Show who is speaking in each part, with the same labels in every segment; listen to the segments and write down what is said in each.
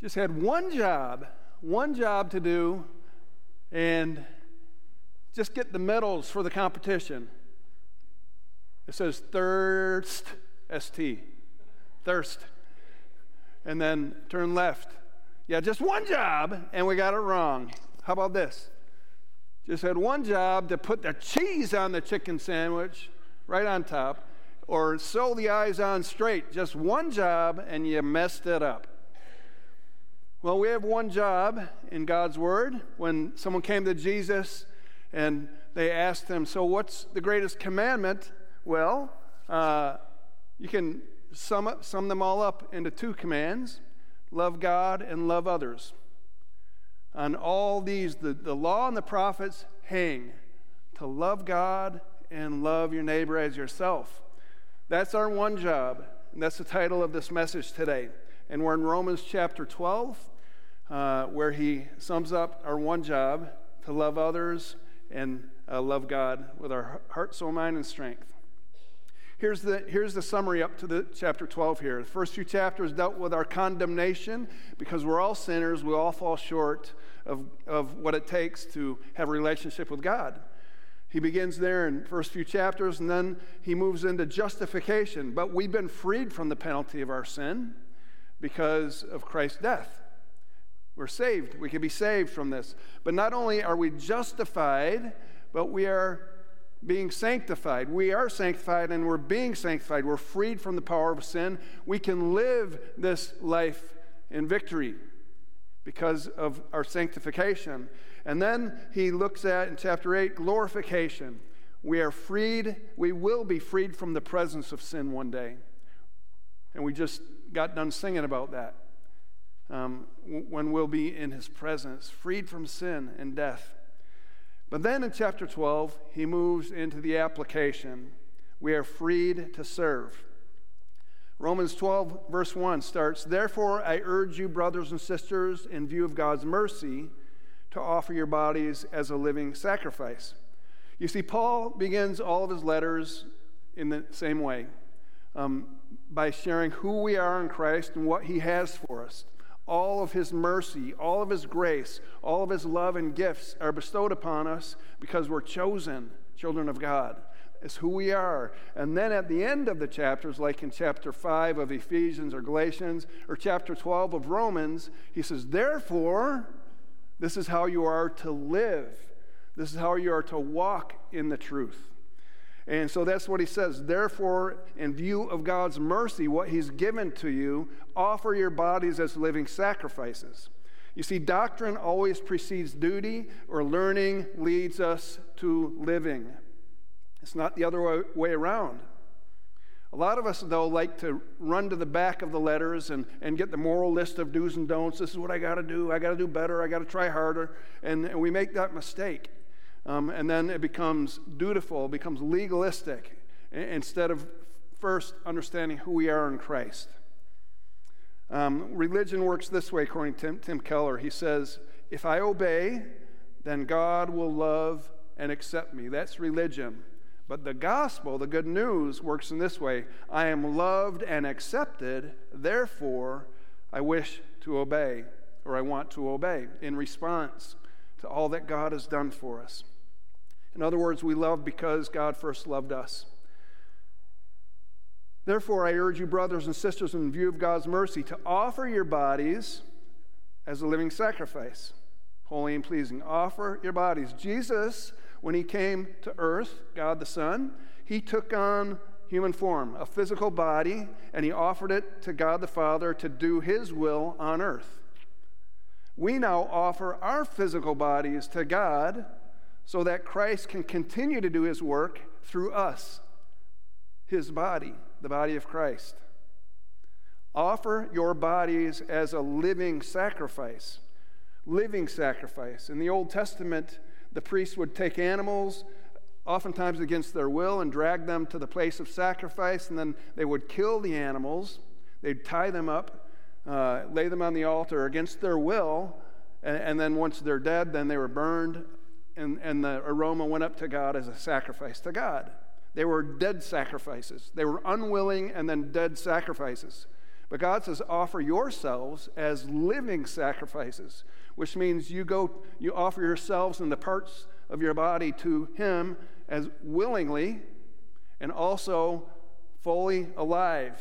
Speaker 1: just had one job, one job to do, and just get the medals for the competition. It says thirst, S T, thirst. And then turn left. Yeah, just one job, and we got it wrong. How about this? Just had one job to put the cheese on the chicken sandwich right on top, or sew the eyes on straight. Just one job, and you messed it up. Well, we have one job in God's Word. When someone came to Jesus and they asked him, So, what's the greatest commandment? Well, uh, you can sum, up, sum them all up into two commands love God and love others. On all these, the, the law and the prophets hang to love God and love your neighbor as yourself. That's our one job, and that's the title of this message today. And we're in Romans chapter 12, uh, where he sums up our one job to love others and uh, love God with our heart, soul, mind, and strength. Here's the, here's the summary up to the chapter 12 here. The first few chapters dealt with our condemnation because we're all sinners. We all fall short of, of what it takes to have a relationship with God. He begins there in first few chapters and then he moves into justification. But we've been freed from the penalty of our sin because of Christ's death. We're saved. We can be saved from this. But not only are we justified, but we are being sanctified. We are sanctified and we're being sanctified. We're freed from the power of sin. We can live this life in victory because of our sanctification. And then he looks at in chapter 8 glorification. We are freed, we will be freed from the presence of sin one day. And we just got done singing about that. Um, when we'll be in his presence, freed from sin and death. But then in chapter 12, he moves into the application. We are freed to serve. Romans 12, verse 1 starts Therefore, I urge you, brothers and sisters, in view of God's mercy, to offer your bodies as a living sacrifice. You see, Paul begins all of his letters in the same way um, by sharing who we are in Christ and what he has for us all of his mercy, all of his grace, all of his love and gifts are bestowed upon us because we're chosen children of God. It's who we are. And then at the end of the chapters, like in chapter 5 of Ephesians or Galatians or chapter 12 of Romans, he says, Therefore, this is how you are to live. This is how you are to walk in the truth. And so that's what he says. Therefore, in view of God's mercy, what he's given to you, offer your bodies as living sacrifices. You see, doctrine always precedes duty, or learning leads us to living. It's not the other way around. A lot of us, though, like to run to the back of the letters and, and get the moral list of do's and don'ts. This is what I got to do. I got to do better. I got to try harder. And, and we make that mistake. Um, and then it becomes dutiful, becomes legalistic, instead of first understanding who we are in Christ. Um, religion works this way, according to Tim, Tim Keller. He says, If I obey, then God will love and accept me. That's religion. But the gospel, the good news, works in this way I am loved and accepted, therefore I wish to obey, or I want to obey in response to all that God has done for us. In other words, we love because God first loved us. Therefore, I urge you, brothers and sisters, in view of God's mercy, to offer your bodies as a living sacrifice, holy and pleasing. Offer your bodies. Jesus, when he came to earth, God the Son, he took on human form, a physical body, and he offered it to God the Father to do his will on earth. We now offer our physical bodies to God so that Christ can continue to do his work through us, his body, the body of Christ. Offer your bodies as a living sacrifice. Living sacrifice. In the Old Testament, the priests would take animals, oftentimes against their will, and drag them to the place of sacrifice, and then they would kill the animals. They'd tie them up, uh, lay them on the altar against their will, and, and then once they're dead, then they were burned and, and the aroma went up to God as a sacrifice to God. They were dead sacrifices. They were unwilling and then dead sacrifices. But God says, offer yourselves as living sacrifices, which means you go, you offer yourselves and the parts of your body to Him as willingly and also fully alive.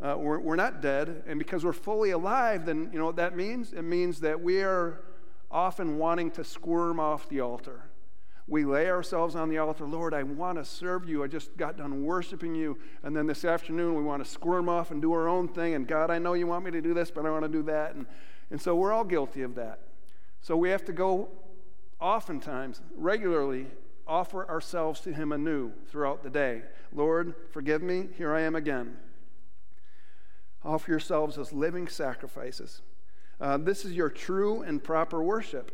Speaker 1: Uh, we're, we're not dead, and because we're fully alive, then you know what that means? It means that we are often wanting to squirm off the altar. We lay ourselves on the altar. Lord, I want to serve you. I just got done worshiping you. And then this afternoon, we want to squirm off and do our own thing. And God, I know you want me to do this, but I want to do that. And, and so we're all guilty of that. So we have to go oftentimes, regularly, offer ourselves to Him anew throughout the day. Lord, forgive me. Here I am again. Offer yourselves as living sacrifices. Uh, this is your true and proper worship.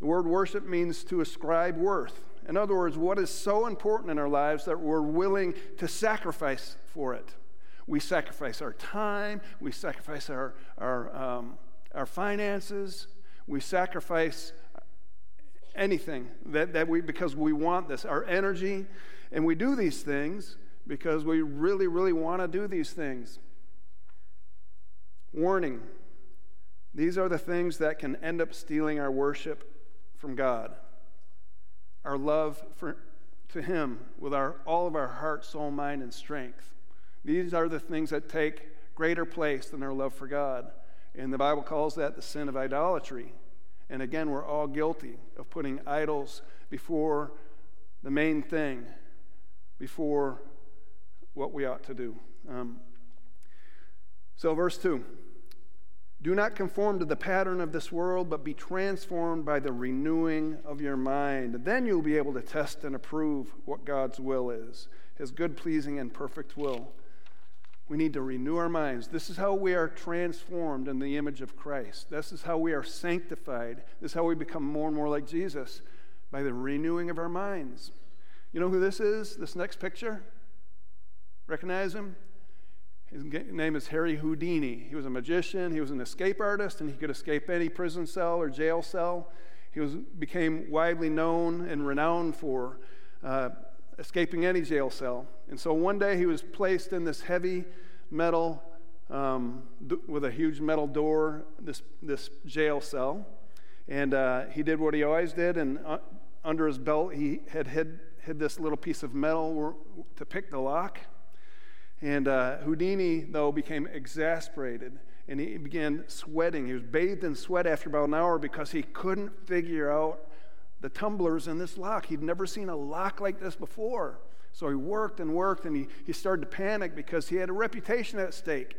Speaker 1: The word worship means to ascribe worth. In other words, what is so important in our lives that we're willing to sacrifice for it. We sacrifice our time, we sacrifice our, our, um, our finances, we sacrifice anything that, that we, because we want this, our energy, and we do these things because we really, really want to do these things. Warning these are the things that can end up stealing our worship from God, our love for, to Him with our, all of our heart, soul, mind, and strength. These are the things that take greater place than our love for God. And the Bible calls that the sin of idolatry. And again, we're all guilty of putting idols before the main thing, before what we ought to do. Um, so, verse 2. Do not conform to the pattern of this world, but be transformed by the renewing of your mind. Then you'll be able to test and approve what God's will is, his good, pleasing, and perfect will. We need to renew our minds. This is how we are transformed in the image of Christ. This is how we are sanctified. This is how we become more and more like Jesus by the renewing of our minds. You know who this is? This next picture? Recognize him? His name is Harry Houdini. He was a magician, he was an escape artist, and he could escape any prison cell or jail cell. He was, became widely known and renowned for uh, escaping any jail cell. And so one day he was placed in this heavy metal, um, d- with a huge metal door, this, this jail cell. And uh, he did what he always did, and uh, under his belt he had hid, hid this little piece of metal to pick the lock. And uh, Houdini, though, became exasperated and he began sweating. He was bathed in sweat after about an hour because he couldn't figure out the tumblers in this lock. He'd never seen a lock like this before. So he worked and worked and he, he started to panic because he had a reputation at stake.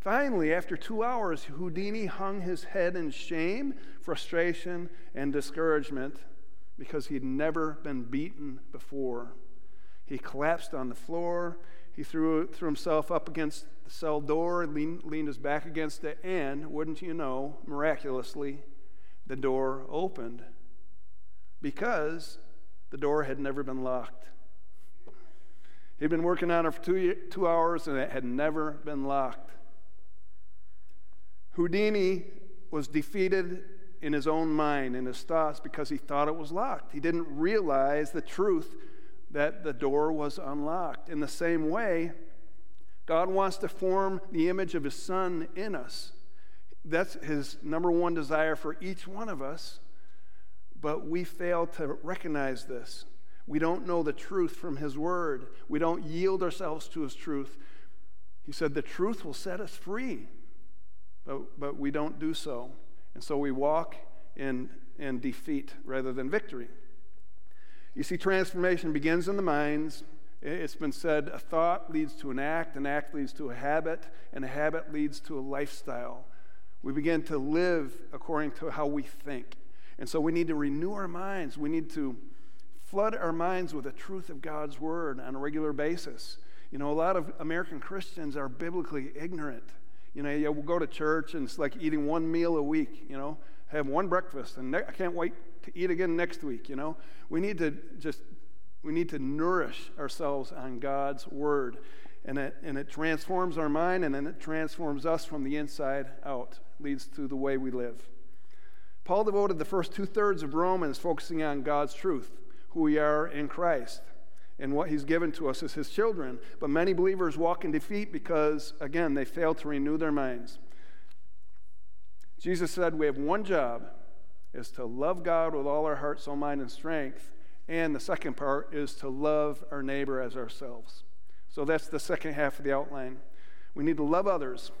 Speaker 1: Finally, after two hours, Houdini hung his head in shame, frustration, and discouragement because he'd never been beaten before. He collapsed on the floor he threw, threw himself up against the cell door, leaned, leaned his back against it, and, wouldn't you know, miraculously, the door opened because the door had never been locked. He'd been working on it for two, two hours and it had never been locked. Houdini was defeated in his own mind, in his thoughts, because he thought it was locked. He didn't realize the truth that the door was unlocked. In the same way, God wants to form the image of His Son in us. That's His number one desire for each one of us, but we fail to recognize this. We don't know the truth from His Word, we don't yield ourselves to His truth. He said, The truth will set us free, but, but we don't do so. And so we walk in, in defeat rather than victory. You see, transformation begins in the minds. It's been said a thought leads to an act, an act leads to a habit, and a habit leads to a lifestyle. We begin to live according to how we think. And so we need to renew our minds. We need to flood our minds with the truth of God's word on a regular basis. You know, a lot of American Christians are biblically ignorant. You know, you will go to church and it's like eating one meal a week, you know, have one breakfast, and I can't wait eat again next week, you know. We need to just, we need to nourish ourselves on God's word. And it, and it transforms our mind, and then it transforms us from the inside out, leads to the way we live. Paul devoted the first two thirds of Romans focusing on God's truth, who we are in Christ. and what He's given to us as His children. But many believers walk in defeat because, again, they fail to renew their minds. Jesus said, We have one job is to love God with all our heart, soul, mind, and strength. And the second part is to love our neighbor as ourselves. So that's the second half of the outline. We need to love others.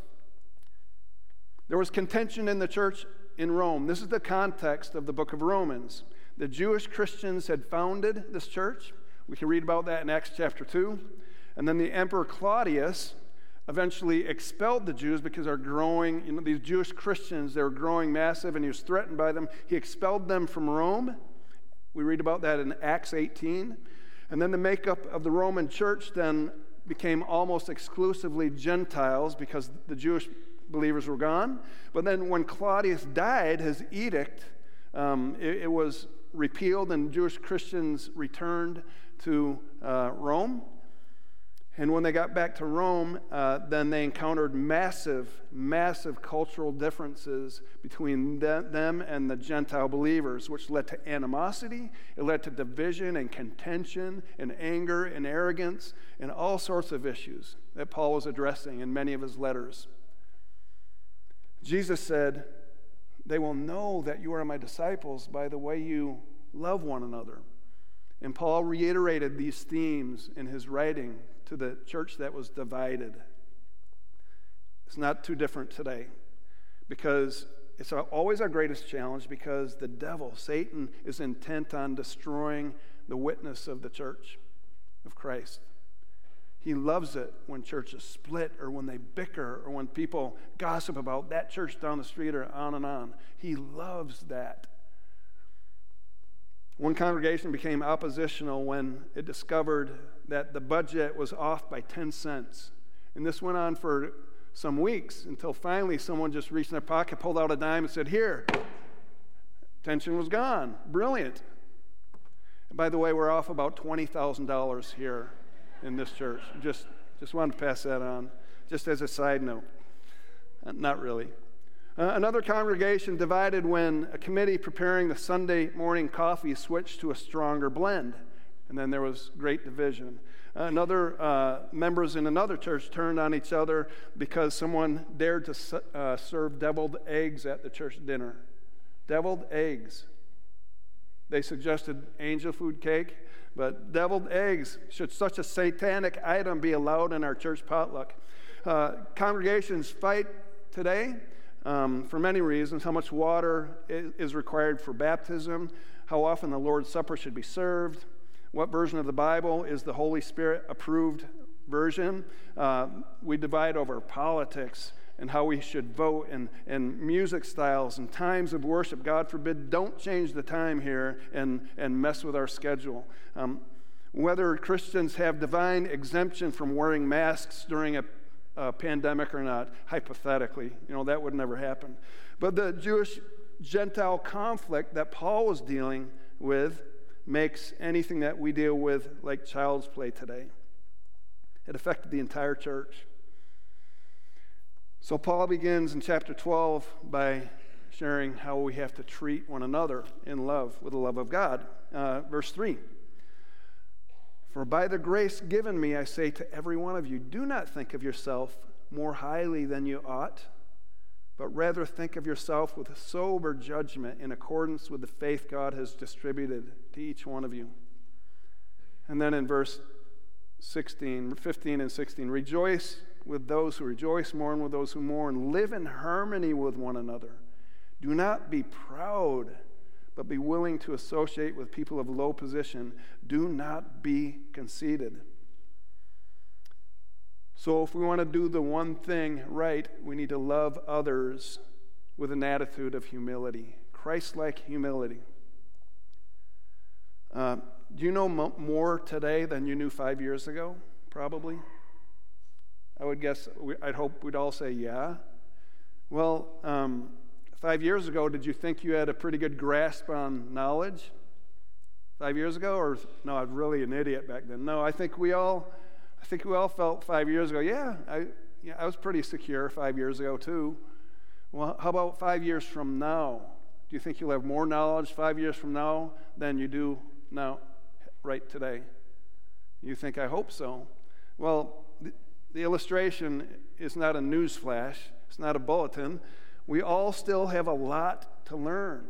Speaker 1: There was contention in the church in Rome. This is the context of the book of Romans. The Jewish Christians had founded this church. We can read about that in Acts chapter 2. And then the Emperor Claudius eventually expelled the Jews because they're growing, you know, these Jewish Christians, they were growing massive and he was threatened by them. He expelled them from Rome. We read about that in Acts 18. And then the makeup of the Roman church then became almost exclusively Gentiles because the Jewish believers were gone. But then when Claudius died, his edict, um, it, it, was repealed and Jewish Christians returned to uh, Rome. And when they got back to Rome, uh, then they encountered massive, massive cultural differences between them and the Gentile believers, which led to animosity. It led to division and contention and anger and arrogance and all sorts of issues that Paul was addressing in many of his letters. Jesus said, They will know that you are my disciples by the way you love one another. And Paul reiterated these themes in his writing to the church that was divided. It's not too different today because it's always our greatest challenge because the devil, Satan, is intent on destroying the witness of the church of Christ. He loves it when churches split or when they bicker or when people gossip about that church down the street or on and on. He loves that. One congregation became oppositional when it discovered that the budget was off by 10 cents. And this went on for some weeks until finally someone just reached in their pocket, pulled out a dime, and said, Here. Tension was gone. Brilliant. And by the way, we're off about $20,000 here in this church. Just, just wanted to pass that on, just as a side note. Not really. Uh, another congregation divided when a committee preparing the Sunday morning coffee switched to a stronger blend and then there was great division. Another uh, members in another church turned on each other because someone dared to uh, serve deviled eggs at the church dinner. Deviled eggs. They suggested angel food cake, but deviled eggs. Should such a satanic item be allowed in our church potluck? Uh, congregations fight today um, for many reasons how much water is required for baptism, how often the Lord's Supper should be served what version of the Bible is the Holy Spirit approved version? Uh, we divide over politics and how we should vote and, and music styles and times of worship. God forbid, don't change the time here and, and mess with our schedule. Um, whether Christians have divine exemption from wearing masks during a, a pandemic or not, hypothetically, you know, that would never happen. But the Jewish Gentile conflict that Paul was dealing with makes anything that we deal with like child's play today. It affected the entire church. So, Paul begins in chapter 12 by sharing how we have to treat one another in love with the love of God. Uh, verse 3 For by the grace given me, I say to every one of you, do not think of yourself more highly than you ought but rather think of yourself with sober judgment in accordance with the faith God has distributed to each one of you. And then in verse 16, 15 and 16, rejoice with those who rejoice, mourn with those who mourn, live in harmony with one another. Do not be proud, but be willing to associate with people of low position. Do not be conceited. So, if we want to do the one thing right, we need to love others with an attitude of humility, Christ like humility. Uh, do you know m- more today than you knew five years ago? Probably. I would guess, I'd hope we'd all say, yeah. Well, um, five years ago, did you think you had a pretty good grasp on knowledge? Five years ago? Or, no, I was really an idiot back then. No, I think we all I think we all felt five years ago, yeah, I, yeah, I was pretty secure five years ago, too. Well, how about five years from now? Do you think you'll have more knowledge five years from now than you do now, right today? You think, I hope so. Well, the, the illustration is not a news flash, it's not a bulletin. We all still have a lot to learn.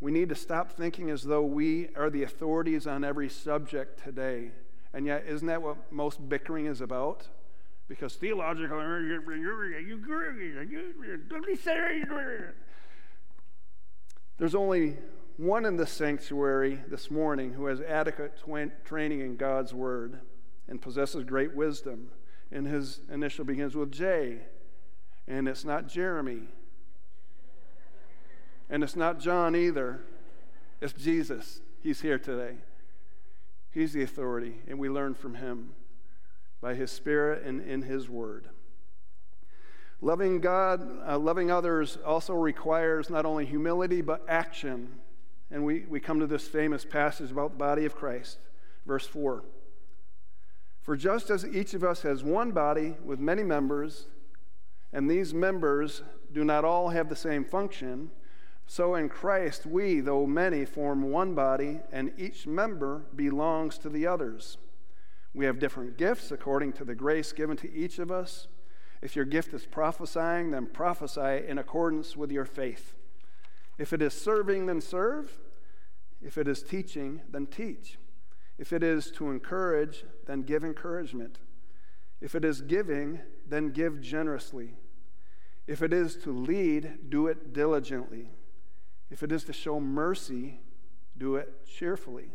Speaker 1: We need to stop thinking as though we are the authorities on every subject today. And yet, isn't that what most bickering is about? Because theological, there's only one in the sanctuary this morning who has adequate training in God's Word and possesses great wisdom. And his initial begins with J. And it's not Jeremy. And it's not John either. It's Jesus. He's here today. He's the authority, and we learn from him by his Spirit and in his Word. Loving God, uh, loving others also requires not only humility but action. And we, we come to this famous passage about the body of Christ, verse 4. For just as each of us has one body with many members, and these members do not all have the same function, so in Christ we, though many, form one body, and each member belongs to the others. We have different gifts according to the grace given to each of us. If your gift is prophesying, then prophesy in accordance with your faith. If it is serving, then serve. If it is teaching, then teach. If it is to encourage, then give encouragement. If it is giving, then give generously. If it is to lead, do it diligently. If it is to show mercy, do it cheerfully.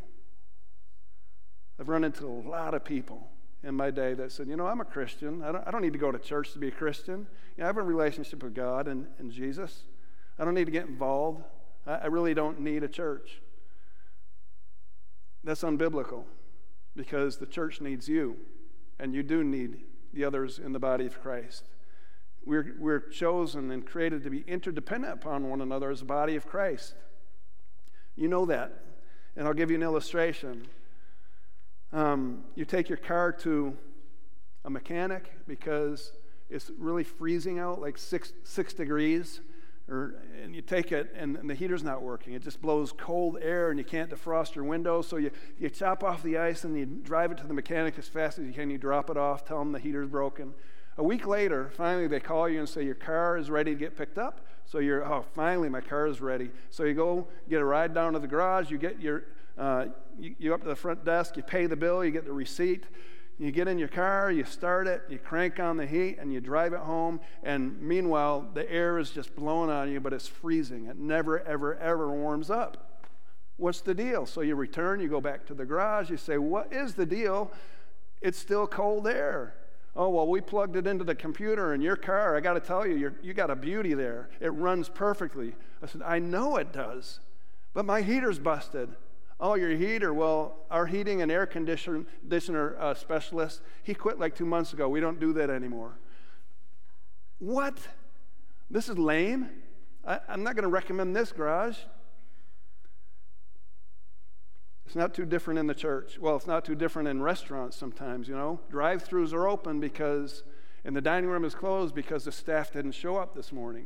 Speaker 1: I've run into a lot of people in my day that said, you know, I'm a Christian. I don't, I don't need to go to church to be a Christian. You know, I have a relationship with God and, and Jesus. I don't need to get involved. I, I really don't need a church. That's unbiblical because the church needs you, and you do need the others in the body of Christ. We're, we're chosen and created to be interdependent upon one another as a body of Christ. You know that. And I'll give you an illustration. Um, you take your car to a mechanic because it's really freezing out, like six, six degrees, or, and you take it and, and, the heater's not working. It just blows cold air and you can't defrost your window. So you, you chop off the ice and you drive it to the mechanic as fast as you can. You drop it off, tell them the heater's broken. A week later, finally they call you and say your car is ready to get picked up. So you're, oh, finally my car is ready. So you go get a ride down to the garage, you get your uh, you, you up to the front desk, you pay the bill, you get the receipt. You get in your car, you start it, you crank on the heat, and you drive it home. And meanwhile, the air is just blowing on you, but it's freezing. It never, ever, ever warms up. What's the deal? So you return, you go back to the garage, you say, What is the deal? It's still cold air. Oh, well, we plugged it into the computer in your car. I got to tell you, you you got a beauty there. It runs perfectly. I said, I know it does, but my heater's busted. Oh, your heater. Well, our heating and air conditioner uh, specialist, he quit like two months ago. We don't do that anymore. What? This is lame. I, I'm not going to recommend this garage. It's not too different in the church. Well, it's not too different in restaurants sometimes, you know. Drive throughs are open because, and the dining room is closed because the staff didn't show up this morning.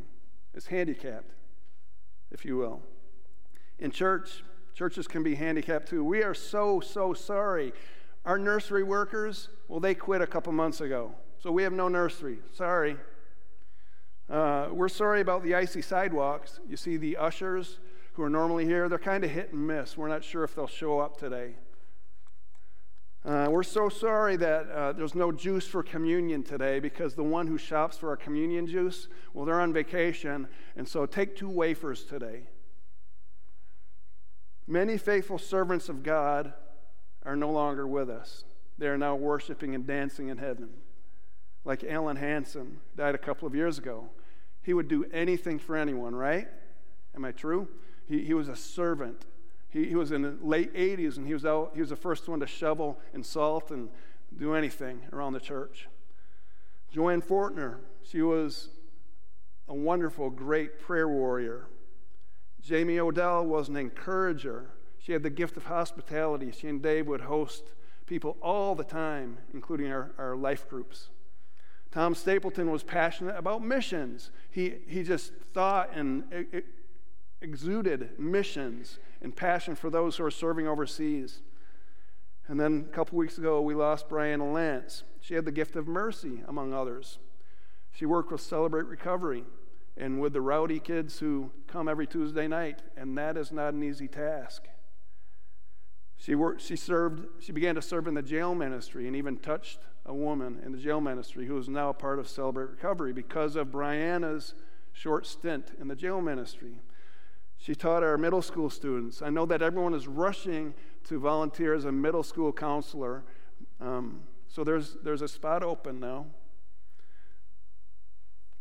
Speaker 1: It's handicapped, if you will. In church, Churches can be handicapped too. We are so, so sorry. Our nursery workers, well, they quit a couple months ago. So we have no nursery. Sorry. Uh, we're sorry about the icy sidewalks. You see, the ushers who are normally here, they're kind of hit and miss. We're not sure if they'll show up today. Uh, we're so sorry that uh, there's no juice for communion today because the one who shops for our communion juice, well, they're on vacation. And so take two wafers today. Many faithful servants of God are no longer with us. They are now worshiping and dancing in heaven. Like Alan Hansen died a couple of years ago. He would do anything for anyone, right? Am I true? He, he was a servant. He, he was in the late 80s and he was, out, he was the first one to shovel and salt and do anything around the church. Joanne Fortner, she was a wonderful, great prayer warrior. Jamie Odell was an encourager. She had the gift of hospitality. She and Dave would host people all the time, including our, our life groups. Tom Stapleton was passionate about missions. He, he just thought and exuded missions and passion for those who are serving overseas. And then a couple weeks ago, we lost Brianna Lance. She had the gift of mercy, among others. She worked with Celebrate Recovery and with the rowdy kids who come every Tuesday night, and that is not an easy task. She, worked, she, served, she began to serve in the jail ministry and even touched a woman in the jail ministry who is now a part of Celebrate Recovery because of Brianna's short stint in the jail ministry. She taught our middle school students. I know that everyone is rushing to volunteer as a middle school counselor. Um, so there's, there's a spot open now.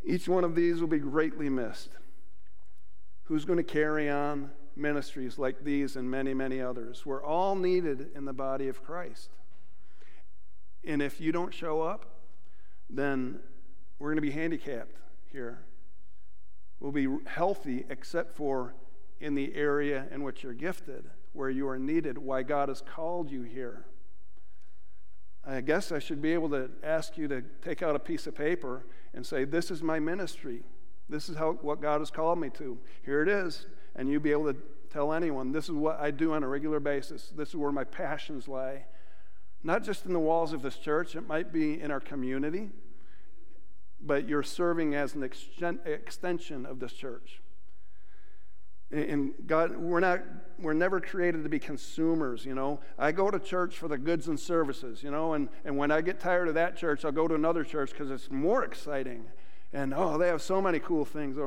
Speaker 1: Each one of these will be greatly missed. Who's going to carry on ministries like these and many, many others? We're all needed in the body of Christ. And if you don't show up, then we're going to be handicapped here. We'll be healthy except for in the area in which you're gifted, where you are needed, why God has called you here. I guess I should be able to ask you to take out a piece of paper and say, This is my ministry. This is how, what God has called me to. Here it is. And you'd be able to tell anyone, This is what I do on a regular basis. This is where my passions lie. Not just in the walls of this church, it might be in our community, but you're serving as an extension of this church. And God, we're not, we're never created to be consumers, you know. I go to church for the goods and services, you know, and, and when I get tired of that church, I'll go to another church because it's more exciting. And oh, they have so many cool things.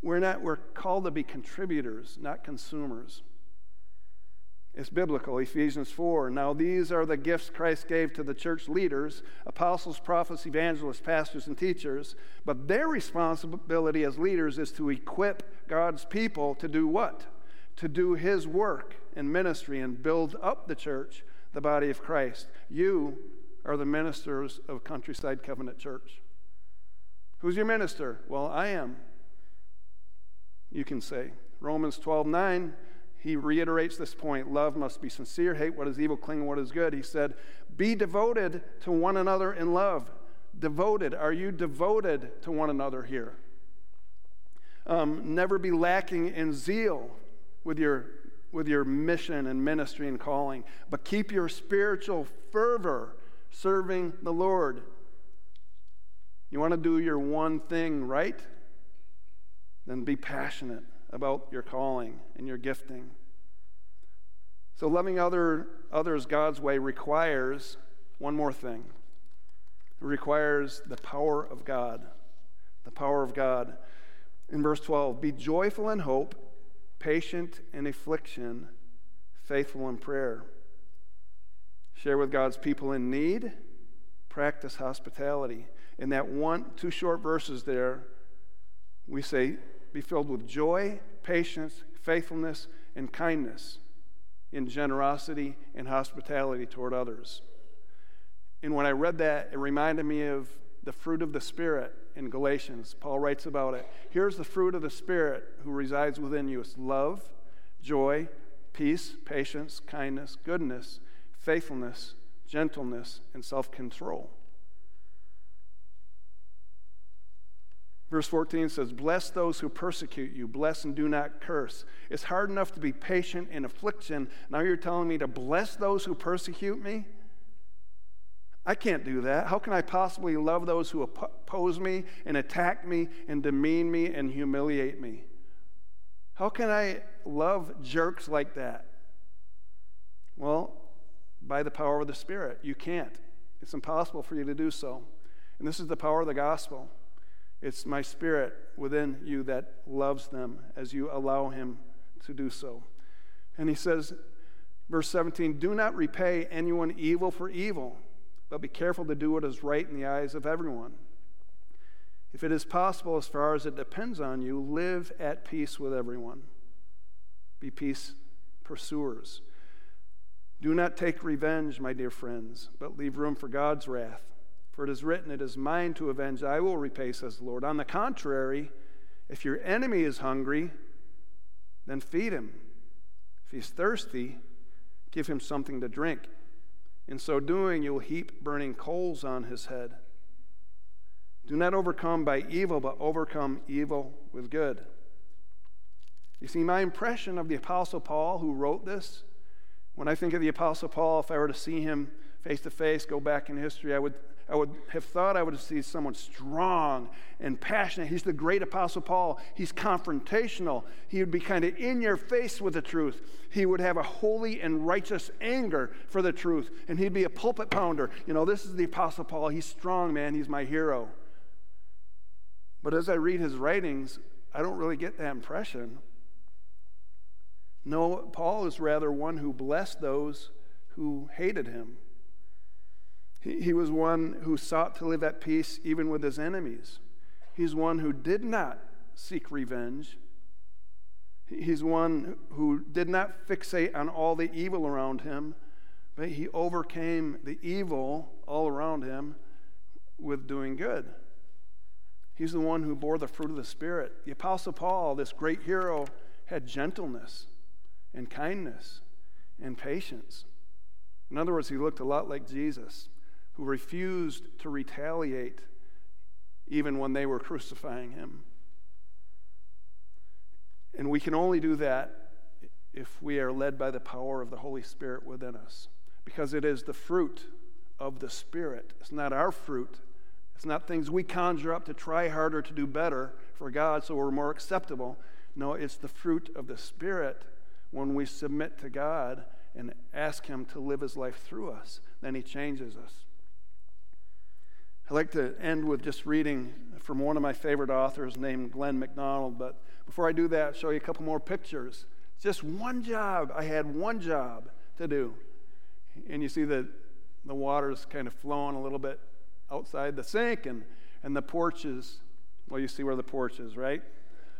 Speaker 1: We're not, we're called to be contributors, not consumers. It's biblical, Ephesians 4. Now, these are the gifts Christ gave to the church leaders apostles, prophets, evangelists, pastors, and teachers. But their responsibility as leaders is to equip God's people to do what? To do His work in ministry and build up the church, the body of Christ. You are the ministers of Countryside Covenant Church. Who's your minister? Well, I am. You can say. Romans 12 9 he reiterates this point love must be sincere, hate what is evil, cling what is good. He said, Be devoted to one another in love. Devoted. Are you devoted to one another here? Um, never be lacking in zeal with your, with your mission and ministry and calling, but keep your spiritual fervor serving the Lord. You want to do your one thing right? Then be passionate about your calling and your gifting. So, loving other, others God's way requires one more thing it requires the power of God. The power of God. In verse 12, be joyful in hope, patient in affliction, faithful in prayer. Share with God's people in need, practice hospitality. In that one, two short verses there, we say, be filled with joy, patience, faithfulness, and kindness, in generosity and hospitality toward others. And when I read that, it reminded me of the fruit of the Spirit in Galatians. Paul writes about it. Here's the fruit of the Spirit who resides within you it's love, joy, peace, patience, kindness, goodness, faithfulness, gentleness, and self control. Verse 14 says, Bless those who persecute you, bless and do not curse. It's hard enough to be patient in affliction. Now you're telling me to bless those who persecute me? I can't do that. How can I possibly love those who oppose me and attack me and demean me and humiliate me? How can I love jerks like that? Well, by the power of the Spirit. You can't. It's impossible for you to do so. And this is the power of the gospel. It's my spirit within you that loves them as you allow him to do so. And he says, verse 17, do not repay anyone evil for evil, but be careful to do what is right in the eyes of everyone. If it is possible, as far as it depends on you, live at peace with everyone. Be peace pursuers. Do not take revenge, my dear friends, but leave room for God's wrath. For it is written, It is mine to avenge, I will repay, says the Lord. On the contrary, if your enemy is hungry, then feed him. If he's thirsty, give him something to drink. In so doing, you will heap burning coals on his head. Do not overcome by evil, but overcome evil with good. You see, my impression of the Apostle Paul, who wrote this, When I think of the Apostle Paul, if I were to see him face to face, go back in history, I would, I would have thought I would see someone strong and passionate. He's the great Apostle Paul. He's confrontational. He would be kind of in your face with the truth. He would have a holy and righteous anger for the truth, and he'd be a pulpit pounder. You know, this is the Apostle Paul. He's strong, man. He's my hero. But as I read his writings, I don't really get that impression. No, Paul is rather one who blessed those who hated him. He, was one who sought to live at peace even with his enemies. He's one who did not seek revenge. He's one who did not fixate on all the evil around him, but he overcame the evil all around him with doing good. He's the one who bore the fruit of the Spirit. The Apostle Paul, this great hero, had gentleness and kindness and patience. In other words, he looked a lot like Jesus, who refused to retaliate even when they were crucifying him. And we can only do that if we are led by the power of the Holy Spirit within us, because it is the fruit of the Spirit. It's not our fruit, it's not things we conjure up to try harder to do better for God so we're more acceptable. No, it's the fruit of the Spirit when we submit to God and ask Him to live His life through us, then He changes us. I'd like to end with just reading from one of my favorite authors named Glenn McDonald. but before I do that, I'll show you a couple more pictures. Just one job. I had one job to do. And you see that the water's kind of flowing a little bit outside the sink, and, and the porches, well, you see where the porch is, right?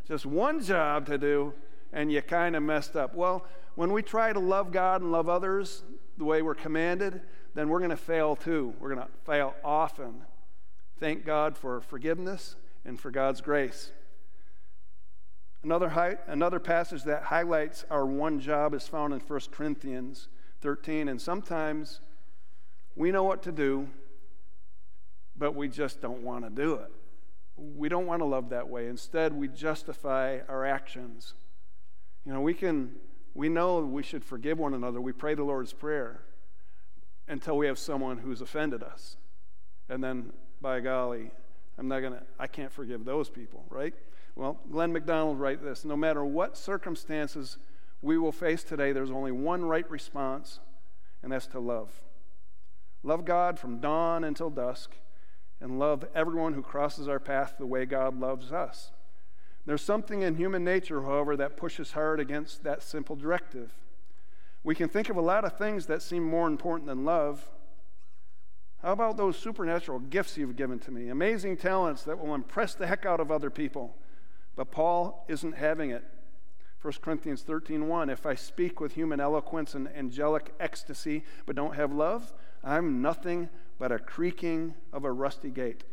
Speaker 1: Just one job to do, and you kind of messed up. Well, when we try to love God and love others the way we're commanded, then we're going to fail too. We're going to fail often. Thank God for forgiveness and for God's grace. Another, hi- another passage that highlights our one job is found in 1 Corinthians 13. And sometimes we know what to do, but we just don't want to do it. We don't want to love that way. Instead, we justify our actions. You know, we can, we know we should forgive one another. We pray the Lord's Prayer until we have someone who's offended us. And then, by golly, I'm not going to, I can't forgive those people, right? Well, Glenn McDonald writes this No matter what circumstances we will face today, there's only one right response, and that's to love. Love God from dawn until dusk, and love everyone who crosses our path the way God loves us. There's something in human nature, however, that pushes hard against that simple directive. We can think of a lot of things that seem more important than love. How about those supernatural gifts you've given to me? Amazing talents that will impress the heck out of other people. But Paul isn't having it. 1 Corinthians 13:1 If I speak with human eloquence and angelic ecstasy but don't have love, I'm nothing but a creaking of a rusty gate.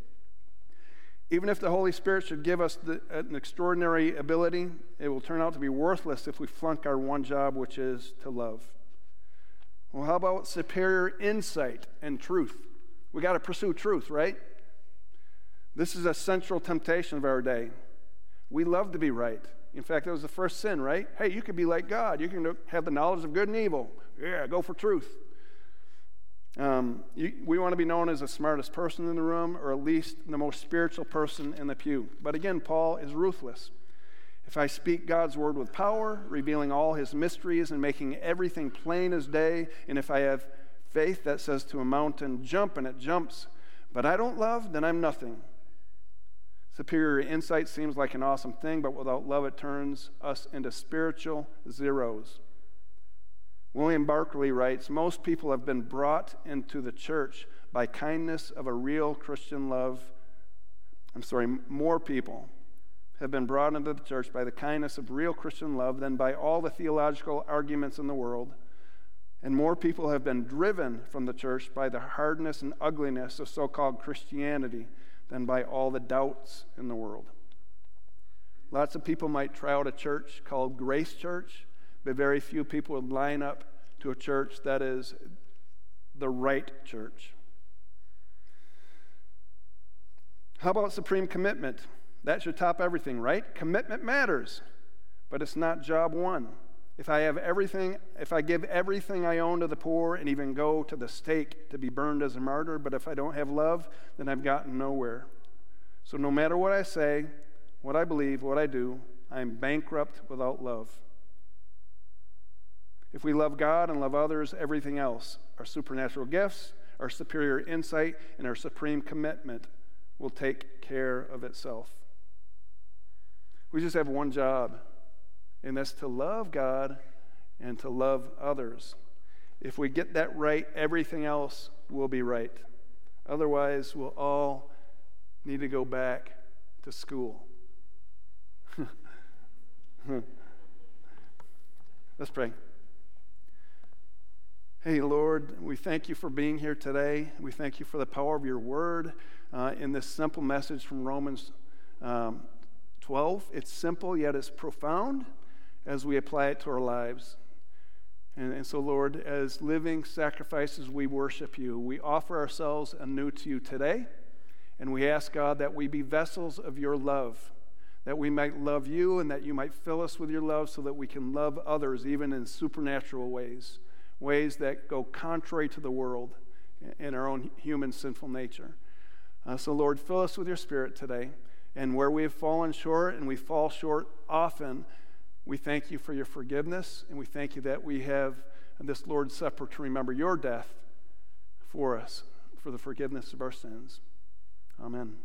Speaker 1: Even if the Holy Spirit should give us the, an extraordinary ability, it will turn out to be worthless if we flunk our one job, which is to love. Well, how about superior insight and truth? We got to pursue truth, right? This is a central temptation of our day. We love to be right. In fact, that was the first sin, right? Hey, you can be like God. You can have the knowledge of good and evil. Yeah, go for truth. Um, you, we want to be known as the smartest person in the room, or at least the most spiritual person in the pew. But again, Paul is ruthless. If I speak God's word with power, revealing all his mysteries and making everything plain as day, and if I have faith that says to a mountain, jump, and it jumps, but I don't love, then I'm nothing. Superior insight seems like an awesome thing, but without love, it turns us into spiritual zeros. William Barclay writes Most people have been brought into the church by kindness of a real Christian love. I'm sorry, more people have been brought into the church by the kindness of real Christian love than by all the theological arguments in the world. And more people have been driven from the church by the hardness and ugliness of so called Christianity than by all the doubts in the world. Lots of people might try out a church called Grace Church but very few people would line up to a church that is the right church. How about supreme commitment? That should top everything, right? Commitment matters, but it's not job one. If I have everything, if I give everything I own to the poor and even go to the stake to be burned as a martyr, but if I don't have love, then I've gotten nowhere. So no matter what I say, what I believe, what I do, I am bankrupt without love. If we love God and love others, everything else, our supernatural gifts, our superior insight, and our supreme commitment will take care of itself. We just have one job and that's to love God and to love others. If we get that right, everything else will be right. Otherwise, we'll all need to go back to school. Let's pray. Hey, Lord, we thank you for being here today. We thank you for the power of your word uh, in this simple message from Romans um, 12. It's simple, yet it's profound as we apply it to our lives. And, and, so, Lord, as living sacrifices, we worship you. We offer ourselves anew to you today. And we ask, God, that we be vessels of your love, that we might love you and that you might fill us with your love so that we can love others, even in supernatural ways, ways that go contrary to the world and our own human sinful nature. Uh, so, Lord, fill us with your spirit today. And where we have fallen short, and we fall short often, we thank you for your forgiveness, and we thank you that we have this Lord's Supper to remember your death for us, for the forgiveness of our sins. Amen.